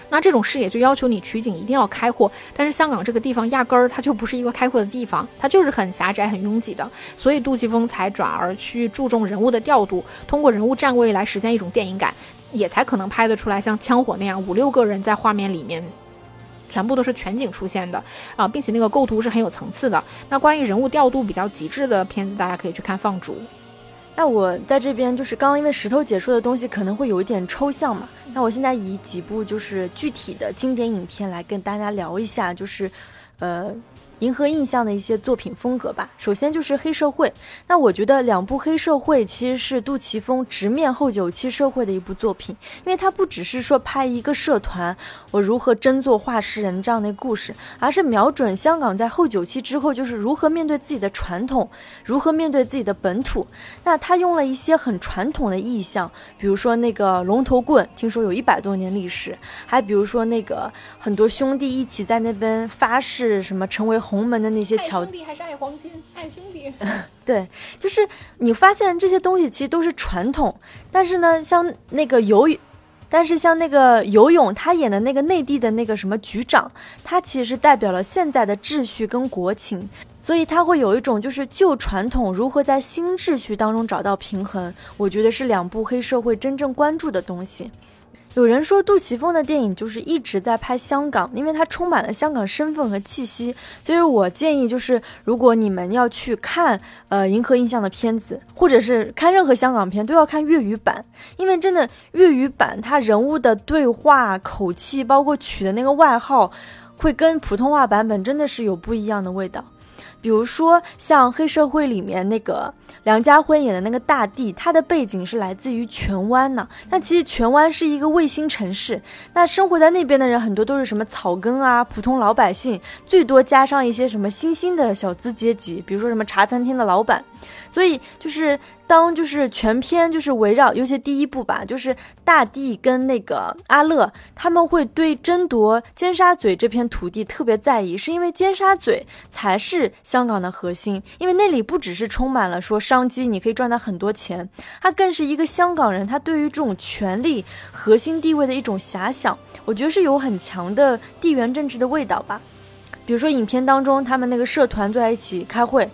S2: 那这种视野就要求你取景一定要开阔，但是香港这个地方压根儿它就不是一个开阔的地方，它就是很狭窄、很拥挤的，所以杜琪峰才转而去注重人物的调度，通过人物站位来实现一种电影感，也才可能拍得出来像枪火那样五六个人在画面里面，全部都是全景出现的啊，并且那个构图是很有层次的。那关于人物调度比较极致的片子，大家可以去看《放逐》。
S1: 那我在这边就是刚刚因为石头姐说的东西可能会有一点抽象嘛，那我现在以几部就是具体的经典影片来跟大家聊一下，就是，呃。银河印象的一些作品风格吧。首先就是黑社会，那我觉得两部黑社会其实是杜琪峰直面后九七社会的一部作品，因为他不只是说拍一个社团我如何争做画师人这样的故事，而是瞄准香港在后九七之后就是如何面对自己的传统，如何面对自己的本土。那他用了一些很传统的意象，比如说那个龙头棍，听说有一百多年历史，还比如说那个很多兄弟一起在那边发誓什么成为。红门的那些桥，
S2: 兄弟还是爱黄金，爱兄弟。
S1: 对，就是你发现这些东西其实都是传统，但是呢，像那个游泳，但是像那个游泳，他演的那个内地的那个什么局长，他其实代表了现在的秩序跟国情，所以他会有一种就是旧传统如何在新秩序当中找到平衡。我觉得是两部黑社会真正关注的东西。有人说杜琪峰的电影就是一直在拍香港，因为它充满了香港身份和气息。所以我建议就是，如果你们要去看呃银河印象的片子，或者是看任何香港片，都要看粤语版，因为真的粤语版它人物的对话口气，包括取的那个外号，会跟普通话版本真的是有不一样的味道。比如说像黑社会里面那个。梁家辉演的那个大地，他的背景是来自于荃湾呢。那其实荃湾是一个卫星城市，那生活在那边的人很多都是什么草根啊、普通老百姓，最多加上一些什么新兴的小资阶级，比如说什么茶餐厅的老板。所以就是当就是全篇就是围绕，尤其第一部吧，就是大地跟那个阿乐他们会对争夺尖沙咀这片土地特别在意，是因为尖沙咀才是香港的核心，因为那里不只是充满了说商机，你可以赚到很多钱，它更是一个香港人他对于这种权力核心地位的一种遐想，我觉得是有很强的地缘政治的味道吧。比如说影片当中他们那个社团坐在一起开会。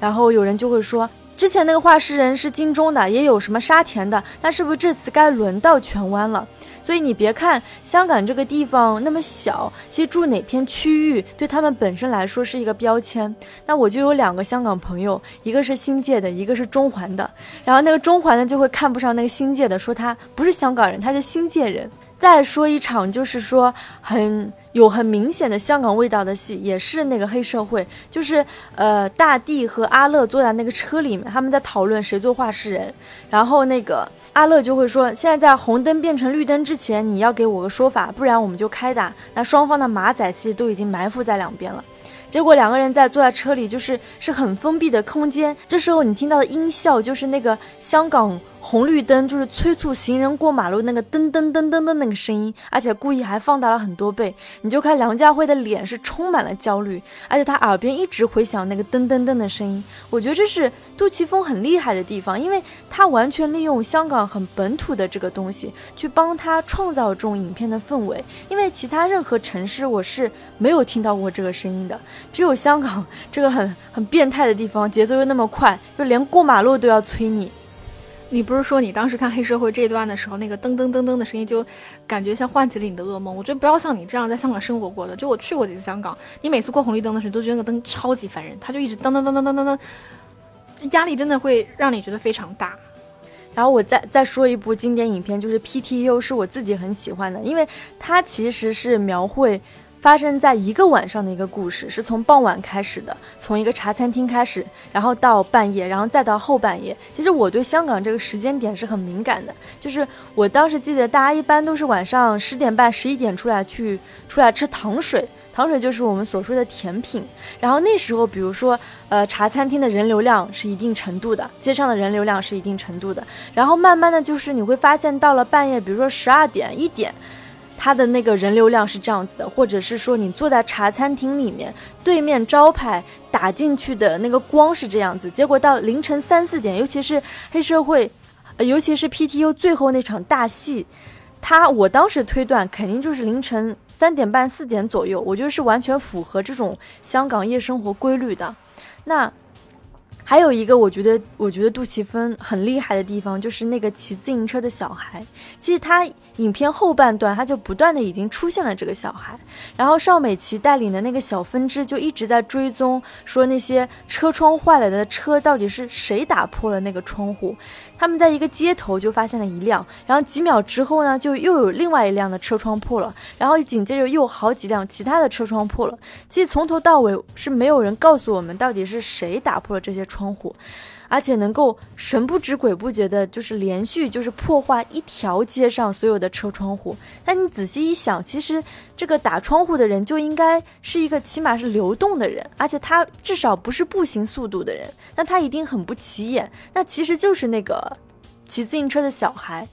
S1: 然后有人就会说，之前那个画师人是金钟的，也有什么沙田的，那是不是这次该轮到荃湾了？所以你别看香港这个地方那么小，其实住哪片区域对他们本身来说是一个标签。那我就有两个香港朋友，一个是新界的，一个是中环的。然后那个中环的就会看不上那个新界的，说他不是香港人，他是新界人。再说一场，就是说很。有很明显的香港味道的戏，也是那个黑社会，就是呃大地和阿乐坐在那个车里面，他们在讨论谁做画事人，然后那个阿乐就会说，现在在红灯变成绿灯之前，你要给我个说法，不然我们就开打。那双方的马仔戏都已经埋伏在两边了。结果两个人在坐在车里，就是是很封闭的空间。这时候你听到的音效，就是那个香港红绿灯，就是催促行人过马路那个噔噔噔噔的那个声音，而且故意还放大了很多倍。你就看梁家辉的脸是充满了焦虑，而且他耳边一直回响那个噔噔噔的声音。我觉得这是杜琪峰很厉害的地方，因为他完全利用香港很本土的这个东西，去帮他创造这种影片的氛围。因为其他任何城市我是没有听到过这个声音的。只有香港这个很很变态的地方，节奏又那么快，就连过马路都要催你。
S2: 你不是说你当时看黑社会这一段的时候，那个噔噔噔噔的声音，就感觉像唤起了你的噩梦？我觉得不要像你这样在香港生活过的，就我去过几次香港，你每次过红绿灯的时候，都觉得那个灯超级烦人，它就一直噔噔噔噔噔噔噔，压力真的会让你觉得非常大。
S1: 然后我再再说一部经典影片，就是 PTU，是我自己很喜欢的，因为它其实是描绘。发生在一个晚上的一个故事，是从傍晚开始的，从一个茶餐厅开始，然后到半夜，然后再到后半夜。其实我对香港这个时间点是很敏感的，就是我当时记得大家一般都是晚上十点半、十一点出来去出来吃糖水，糖水就是我们所说的甜品。然后那时候，比如说呃茶餐厅的人流量是一定程度的，街上的人流量是一定程度的。然后慢慢的就是你会发现，到了半夜，比如说十二点、一点。它的那个人流量是这样子的，或者是说你坐在茶餐厅里面，对面招牌打进去的那个光是这样子，结果到凌晨三四点，尤其是黑社会，尤其是 PTU 最后那场大戏，它我当时推断肯定就是凌晨三点半四点左右，我觉得是完全符合这种香港夜生活规律的。那。还有一个我觉得，我觉得杜琪峰很厉害的地方，就是那个骑自行车的小孩。其实他影片后半段，他就不断的已经出现了这个小孩，然后邵美琪带领的那个小分支就一直在追踪，说那些车窗坏了的车到底是谁打破了那个窗户。他们在一个街头就发现了一辆，然后几秒之后呢，就又有另外一辆的车窗破了，然后紧接着又好几辆其他的车窗破了。其实从头到尾是没有人告诉我们到底是谁打破了这些窗户。而且能够神不知鬼不觉的，就是连续就是破坏一条街上所有的车窗户。但你仔细一想，其实这个打窗户的人就应该是一个起码是流动的人，而且他至少不是步行速度的人，那他一定很不起眼。那其实就是那个骑自行车的小孩。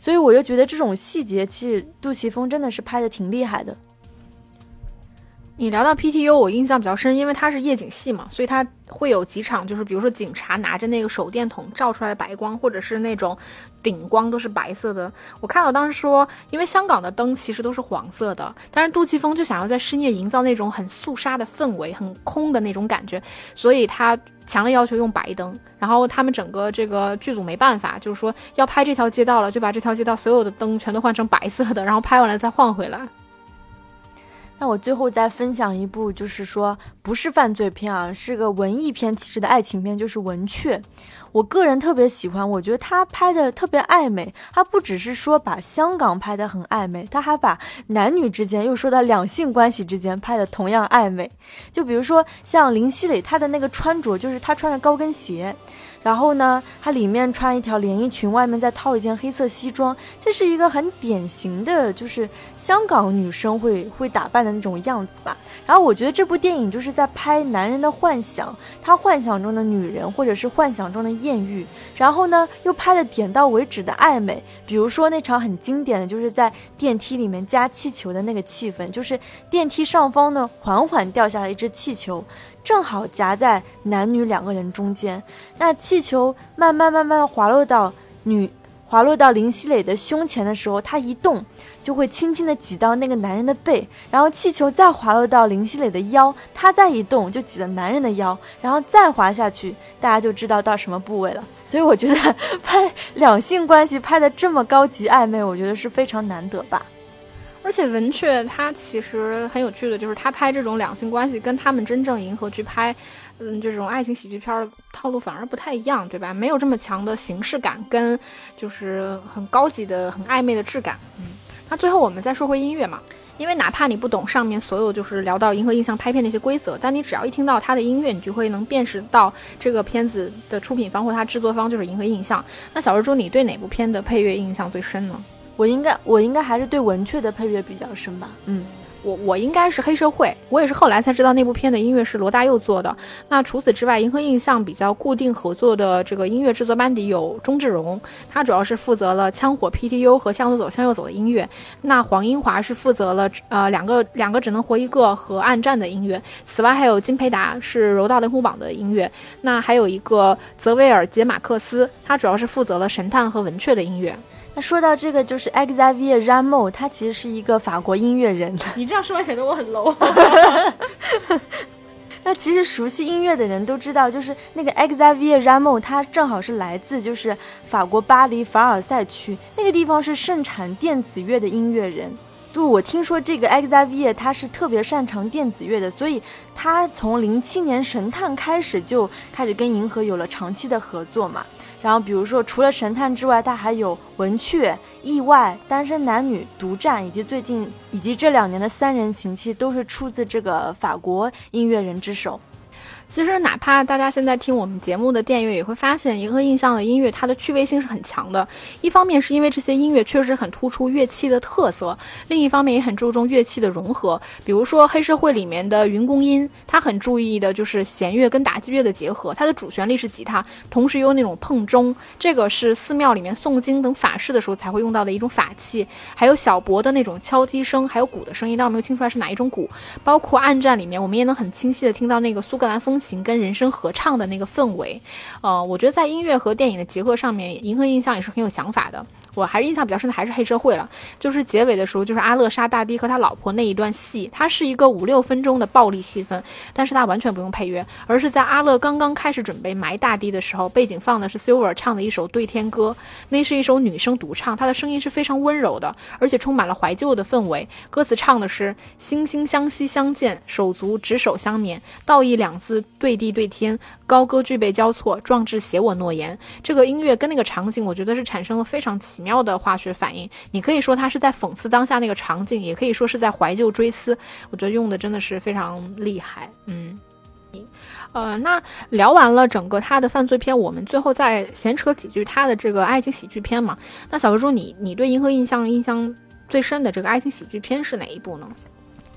S1: 所以我就觉得这种细节，其实杜琪峰真的是拍的挺厉害的。
S2: 你聊到 PTU，我印象比较深，因为它是夜景戏嘛，所以它会有几场，就是比如说警察拿着那个手电筒照出来的白光，或者是那种顶光都是白色的。我看到当时说，因为香港的灯其实都是黄色的，但是杜琪峰就想要在深夜营造那种很肃杀的氛围，很空的那种感觉，所以他强烈要求用白灯。然后他们整个这个剧组没办法，就是说要拍这条街道了，就把这条街道所有的灯全都换成白色的，然后拍完了再换回来。
S1: 那我最后再分享一部，就是说不是犯罪片啊，是个文艺片气质的爱情片，就是《文雀》。我个人特别喜欢，我觉得他拍的特别暧昧。他不只是说把香港拍的很暧昧，他还把男女之间又说到两性关系之间拍的同样暧昧。就比如说像林熙蕾，她的那个穿着，就是她穿着高跟鞋。然后呢，她里面穿一条连衣裙，外面再套一件黑色西装，这是一个很典型的，就是香港女生会会打扮的那种样子吧。然后我觉得这部电影就是在拍男人的幻想，他幻想中的女人，或者是幻想中的艳遇。然后呢，又拍的点到为止的暧昧，比如说那场很经典的就是在电梯里面加气球的那个气氛，就是电梯上方呢缓缓掉下来一只气球。正好夹在男女两个人中间，那气球慢慢慢慢滑落到女滑落到林熙蕾的胸前的时候，它一动就会轻轻的挤到那个男人的背，然后气球再滑落到林熙蕾的腰，它再一动就挤到男人的腰，然后再滑下去，大家就知道到什么部位了。所以我觉得拍两性关系拍的这么高级暧昧，我觉得是非常难得吧。
S2: 而且文雀他其实很有趣的，就是他拍这种两性关系，跟他们真正银河去拍，嗯，这种爱情喜剧片的套路反而不太一样，对吧？没有这么强的形式感，跟就是很高级的、很暧昧的质感。嗯，那最后我们再说回音乐嘛，因为哪怕你不懂上面所有就是聊到银河印象拍片那些规则，但你只要一听到它的音乐，你就会能辨识到这个片子的出品方或它制作方就是银河印象。那小蜘蛛，你对哪部片的配乐印象最深呢？
S1: 我应该，我应该还是对文雀的配乐比较深吧。
S2: 嗯，我我应该是黑社会，我也是后来才知道那部片的音乐是罗大佑做的。那除此之外，银河印象比较固定合作的这个音乐制作班底有钟志荣，他主要是负责了枪火 PTU 和向左走向右走的音乐。那黄英华是负责了呃两个两个只能活一个和暗战的音乐。此外还有金培达是柔道灵虎榜的音乐。那还有一个泽维尔杰马克思，他主要是负责了神探和文雀的音乐。
S1: 那说到这个，就是 Xavier Rameau，他其实是一个法国音乐人。
S2: 你这样说显得我很 low。
S1: 那其实熟悉音乐的人都知道，就是那个 Xavier Rameau，他正好是来自就是法国巴黎凡尔赛区那个地方，是盛产电子乐的音乐人。就我听说这个 Xavier 他是特别擅长电子乐的，所以他从零七年神探开始就开始跟银河有了长期的合作嘛。然后，比如说，除了神探之外，他还有文雀、意外、单身男女、独占，以及最近以及这两年的三人行，其实都是出自这个法国音乐人之手。
S2: 其实，哪怕大家现在听我们节目的电乐，也会发现银河印象的音乐，它的趣味性是很强的。一方面是因为这些音乐确实很突出乐器的特色，另一方面也很注重乐器的融合。比如说黑社会里面的云公音，它很注意的就是弦乐跟打击乐的结合。它的主旋律是吉他，同时有那种碰钟，这个是寺庙里面诵经等法事的时候才会用到的一种法器。还有小博的那种敲击声，还有鼓的声音，但我没有听出来是哪一种鼓。包括暗战里面，我们也能很清晰的听到那个苏格兰风。钢琴跟人声合唱的那个氛围，呃，我觉得在音乐和电影的结合上面，银河印象也是很有想法的。我还是印象比较深的还是黑社会了，就是结尾的时候，就是阿乐杀大堤和他老婆那一段戏，它是一个五六分钟的暴力戏份，但是它完全不用配乐，而是在阿乐刚刚开始准备埋大堤的时候，背景放的是 Silver 唱的一首对天歌，那是一首女生独唱，她的声音是非常温柔的，而且充满了怀旧的氛围。歌词唱的是惺惺相惜相见，手足执手相勉，道义两字对地对天，高歌具备交错，壮志写我诺言。这个音乐跟那个场景，我觉得是产生了非常奇。妙的化学反应，你可以说它是在讽刺当下那个场景，也可以说是在怀旧追思。我觉得用的真的是非常厉害。嗯，呃，那聊完了整个他的犯罪片，我们最后再闲扯几句他的这个爱情喜剧片嘛。那小猪猪，你你对银河印象印象最深的这个爱情喜剧片是哪一部呢？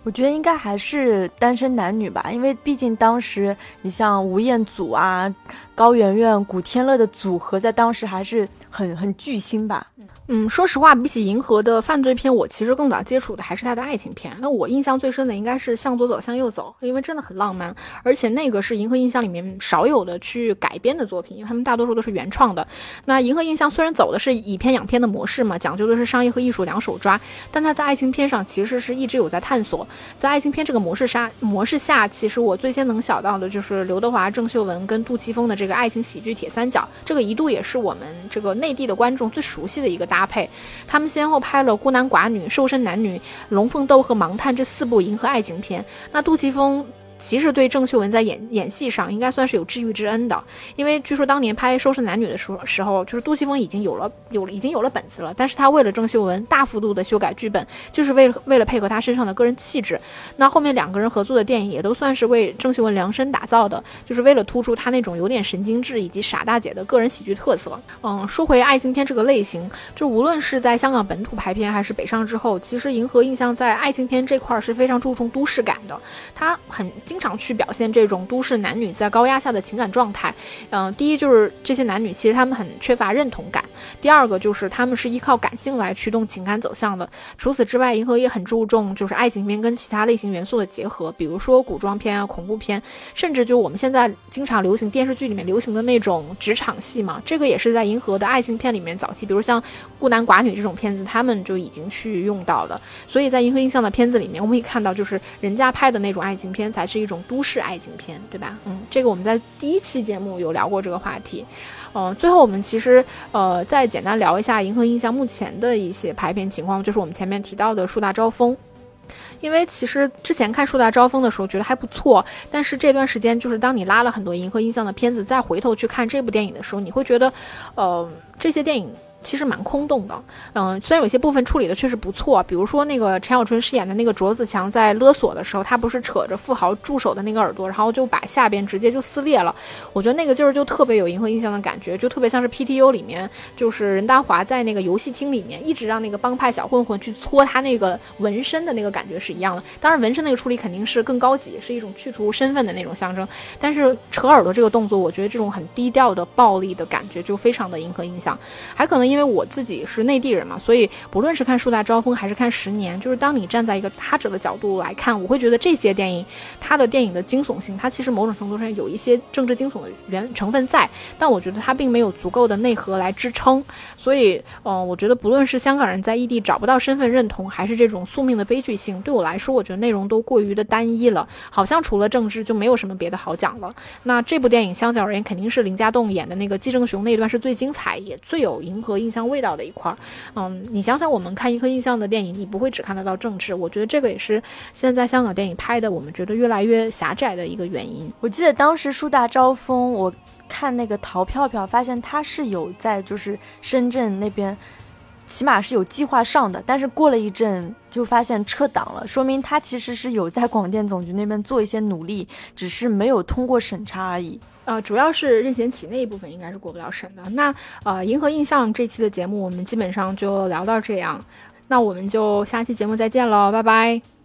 S1: 我觉得应该还是单身男女吧，因为毕竟当时你像吴彦祖啊、高圆圆、古天乐的组合，在当时还是很很巨星吧。
S2: 嗯，说实话，比起银河的犯罪片，我其实更早接触的还是他的爱情片。那我印象最深的应该是《向左走，向右走》，因为真的很浪漫，而且那个是银河印象里面少有的去改编的作品，因为他们大多数都是原创的。那银河印象虽然走的是以片养片的模式嘛，讲究的是商业和艺术两手抓，但他在爱情片上其实是一直有在探索。在爱情片这个模式下，模式下，其实我最先能想到的就是刘德华、郑秀文跟杜琪峰的这个爱情喜剧铁三角，这个一度也是我们这个内地的观众最熟悉的一个搭配。他们先后拍了《孤男寡女》《瘦身男女》《龙凤斗》和《盲探》这四部银河爱情片。那杜琪峰。其实对郑秀文在演演戏上应该算是有知遇之恩的，因为据说当年拍《收拾男女》的时，时候就是杜琪峰已经有了有已经有了本子了，但是他为了郑秀文大幅度的修改剧本，就是为了为了配合他身上的个人气质。那后面两个人合作的电影也都算是为郑秀文量身打造的，就是为了突出他那种有点神经质以及傻大姐的个人喜剧特色。嗯，说回爱情片这个类型，就无论是在香港本土拍片还是北上之后，其实银河印象在爱情片这块是非常注重都市感的，他很。经常去表现这种都市男女在高压下的情感状态，嗯，第一就是这些男女其实他们很缺乏认同感，第二个就是他们是依靠感性来驱动情感走向的。除此之外，银河也很注重就是爱情片跟其他类型元素的结合，比如说古装片啊、恐怖片，甚至就我们现在经常流行电视剧里面流行的那种职场戏嘛，这个也是在银河的爱情片里面早期，比如像孤男寡女这种片子，他们就已经去用到了。所以在银河印象的片子里面，我们可以看到就是人家拍的那种爱情片才是。一种都市爱情片，对吧？嗯，这个我们在第一期节目有聊过这个话题。嗯，最后我们其实呃再简单聊一下银河印象目前的一些排片情况，就是我们前面提到的《树大招风》。因为其实之前看《树大招风》的时候觉得还不错，但是这段时间就是当你拉了很多银河印象的片子，再回头去看这部电影的时候，你会觉得，呃，这些电影。其实蛮空洞的，嗯，虽然有些部分处理的确实不错，比如说那个陈小春饰演的那个卓子强在勒索的时候，他不是扯着富豪助手的那个耳朵，然后就把下边直接就撕裂了。我觉得那个劲儿就特别有银河印象的感觉，就特别像是 PTU 里面，就是任达华在那个游戏厅里面一直让那个帮派小混混去搓他那个纹身的那个感觉是一样的。当然纹身那个处理肯定是更高级，是一种去除身份的那种象征。但是扯耳朵这个动作，我觉得这种很低调的暴力的感觉就非常的银河印象，还可能。因为我自己是内地人嘛，所以不论是看《树大招风》还是看《十年》，就是当你站在一个他者的角度来看，我会觉得这些电影，它的电影的惊悚性，它其实某种程度上有一些政治惊悚的原成分在，但我觉得它并没有足够的内核来支撑。所以，嗯，我觉得不论是香港人在异地找不到身份认同，还是这种宿命的悲剧性，对我来说，我觉得内容都过于的单一了，好像除了政治就没有什么别的好讲了。那这部电影相较而言，肯定是林家栋演的那个季正雄那段是最精彩，也最有迎合。印象味道的一块儿，嗯，你想想，我们看银河印象的电影，你不会只看得到政治。我觉得这个也是现在香港电影拍的，我们觉得越来越狭窄的一个原因。
S1: 我记得当时树大招风，我看那个淘票票，发现他是有在就是深圳那边，起码是有计划上的，但是过了一阵就发现撤档了，说明他其实是有在广电总局那边做一些努力，只是没有通过审查而已。
S2: 呃，主要是任贤齐那一部分应该是过不了审的。那呃，银河印象这期的节目我们基本上就聊到这样，那我们就下期节目再见喽，拜拜。